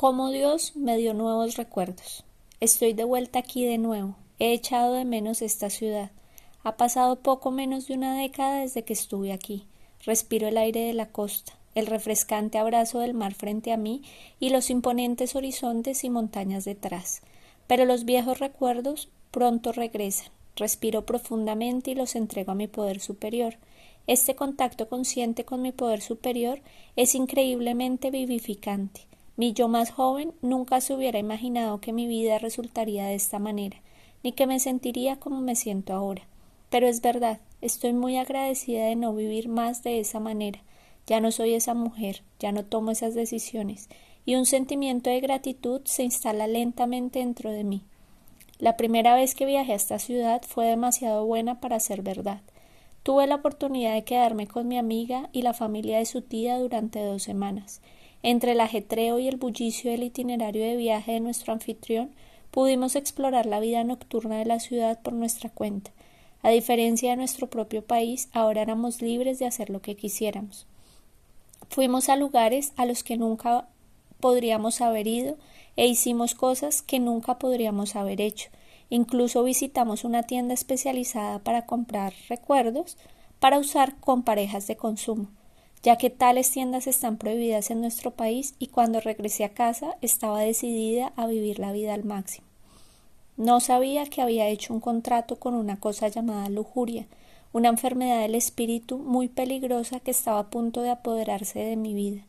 Cómo Dios me dio nuevos recuerdos. Estoy de vuelta aquí de nuevo. He echado de menos esta ciudad. Ha pasado poco menos de una década desde que estuve aquí. Respiro el aire de la costa, el refrescante abrazo del mar frente a mí y los imponentes horizontes y montañas detrás. Pero los viejos recuerdos pronto regresan. Respiro profundamente y los entrego a mi poder superior. Este contacto consciente con mi poder superior es increíblemente vivificante. Mi yo más joven nunca se hubiera imaginado que mi vida resultaría de esta manera, ni que me sentiría como me siento ahora. Pero es verdad, estoy muy agradecida de no vivir más de esa manera. Ya no soy esa mujer, ya no tomo esas decisiones, y un sentimiento de gratitud se instala lentamente dentro de mí. La primera vez que viajé a esta ciudad fue demasiado buena para ser verdad. Tuve la oportunidad de quedarme con mi amiga y la familia de su tía durante dos semanas. Entre el ajetreo y el bullicio del itinerario de viaje de nuestro anfitrión, pudimos explorar la vida nocturna de la ciudad por nuestra cuenta. A diferencia de nuestro propio país, ahora éramos libres de hacer lo que quisiéramos. Fuimos a lugares a los que nunca podríamos haber ido e hicimos cosas que nunca podríamos haber hecho. Incluso visitamos una tienda especializada para comprar recuerdos para usar con parejas de consumo ya que tales tiendas están prohibidas en nuestro país y cuando regresé a casa estaba decidida a vivir la vida al máximo. No sabía que había hecho un contrato con una cosa llamada lujuria, una enfermedad del espíritu muy peligrosa que estaba a punto de apoderarse de mi vida.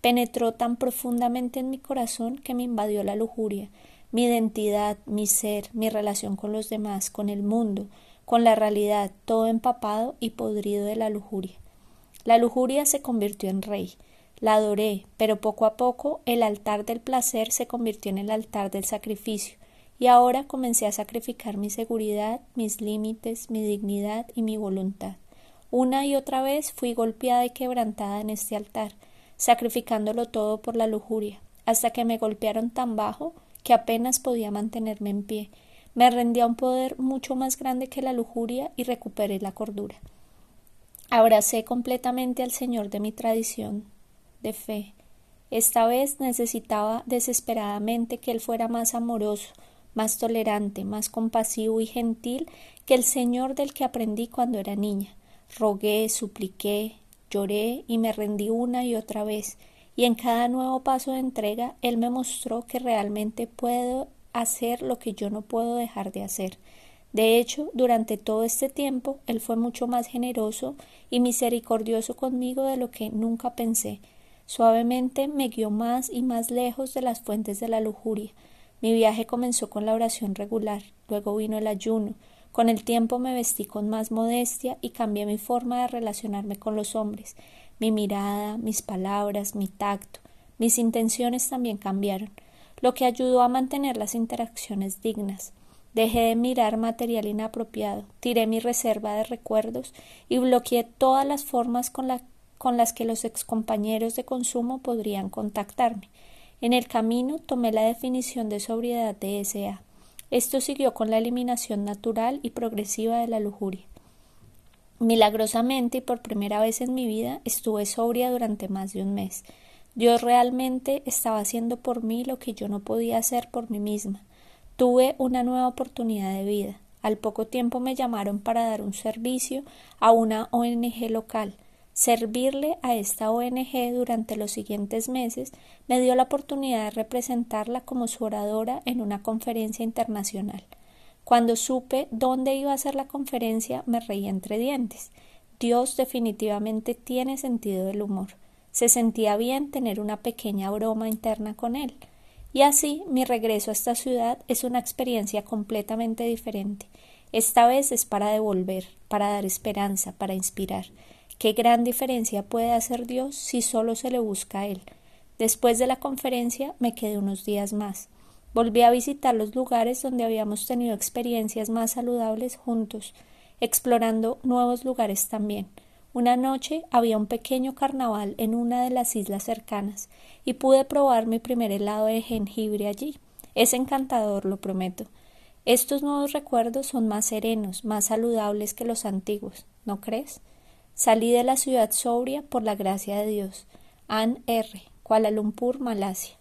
Penetró tan profundamente en mi corazón que me invadió la lujuria, mi identidad, mi ser, mi relación con los demás, con el mundo, con la realidad, todo empapado y podrido de la lujuria. La lujuria se convirtió en rey. La adoré, pero poco a poco el altar del placer se convirtió en el altar del sacrificio, y ahora comencé a sacrificar mi seguridad, mis límites, mi dignidad y mi voluntad. Una y otra vez fui golpeada y quebrantada en este altar, sacrificándolo todo por la lujuria, hasta que me golpearon tan bajo que apenas podía mantenerme en pie. Me rendí a un poder mucho más grande que la lujuria y recuperé la cordura. Abracé completamente al Señor de mi tradición de fe. Esta vez necesitaba desesperadamente que Él fuera más amoroso, más tolerante, más compasivo y gentil que el Señor del que aprendí cuando era niña. Rogué, supliqué, lloré y me rendí una y otra vez, y en cada nuevo paso de entrega Él me mostró que realmente puedo hacer lo que yo no puedo dejar de hacer, de hecho, durante todo este tiempo, Él fue mucho más generoso y misericordioso conmigo de lo que nunca pensé. Suavemente me guió más y más lejos de las fuentes de la lujuria. Mi viaje comenzó con la oración regular, luego vino el ayuno. Con el tiempo me vestí con más modestia y cambié mi forma de relacionarme con los hombres. Mi mirada, mis palabras, mi tacto, mis intenciones también cambiaron, lo que ayudó a mantener las interacciones dignas. Dejé de mirar material inapropiado, tiré mi reserva de recuerdos y bloqueé todas las formas con, las que los excompañeros de consumo podrían contactarme. En el camino tomé la definición de sobriedad de SA. Esto siguió con la eliminación natural y progresiva de la lujuria. Milagrosamente y por primera vez en mi vida estuve sobria durante más de un mes. Dios realmente estaba haciendo por mí lo que yo no podía hacer por mí misma. Tuve una nueva oportunidad de vida. Al poco tiempo me llamaron para dar un servicio a una ONG local. Servirle a esta ONG durante los siguientes meses me dio la oportunidad de representarla como su oradora en una conferencia internacional. Cuando supe dónde iba a ser la conferencia me reí entre dientes. Dios definitivamente tiene sentido del humor. Se sentía bien tener una pequeña broma interna con él. Y así mi regreso a esta ciudad es una experiencia completamente diferente. Esta vez es para devolver, para dar esperanza, para inspirar. Qué gran diferencia puede hacer Dios si solo se le busca a Él. Después de la conferencia me quedé unos días más. Volví a visitar los lugares donde habíamos tenido experiencias más saludables juntos, explorando nuevos lugares también. Una noche había un pequeño carnaval en una de las islas cercanas y pude probar mi primer helado de jengibre allí. Es encantador, lo prometo. Estos nuevos recuerdos son más serenos, más saludables que los antiguos, ¿no crees? Salí de la ciudad sobria por la gracia de Dios. Ann R., Kuala Lumpur, Malasia.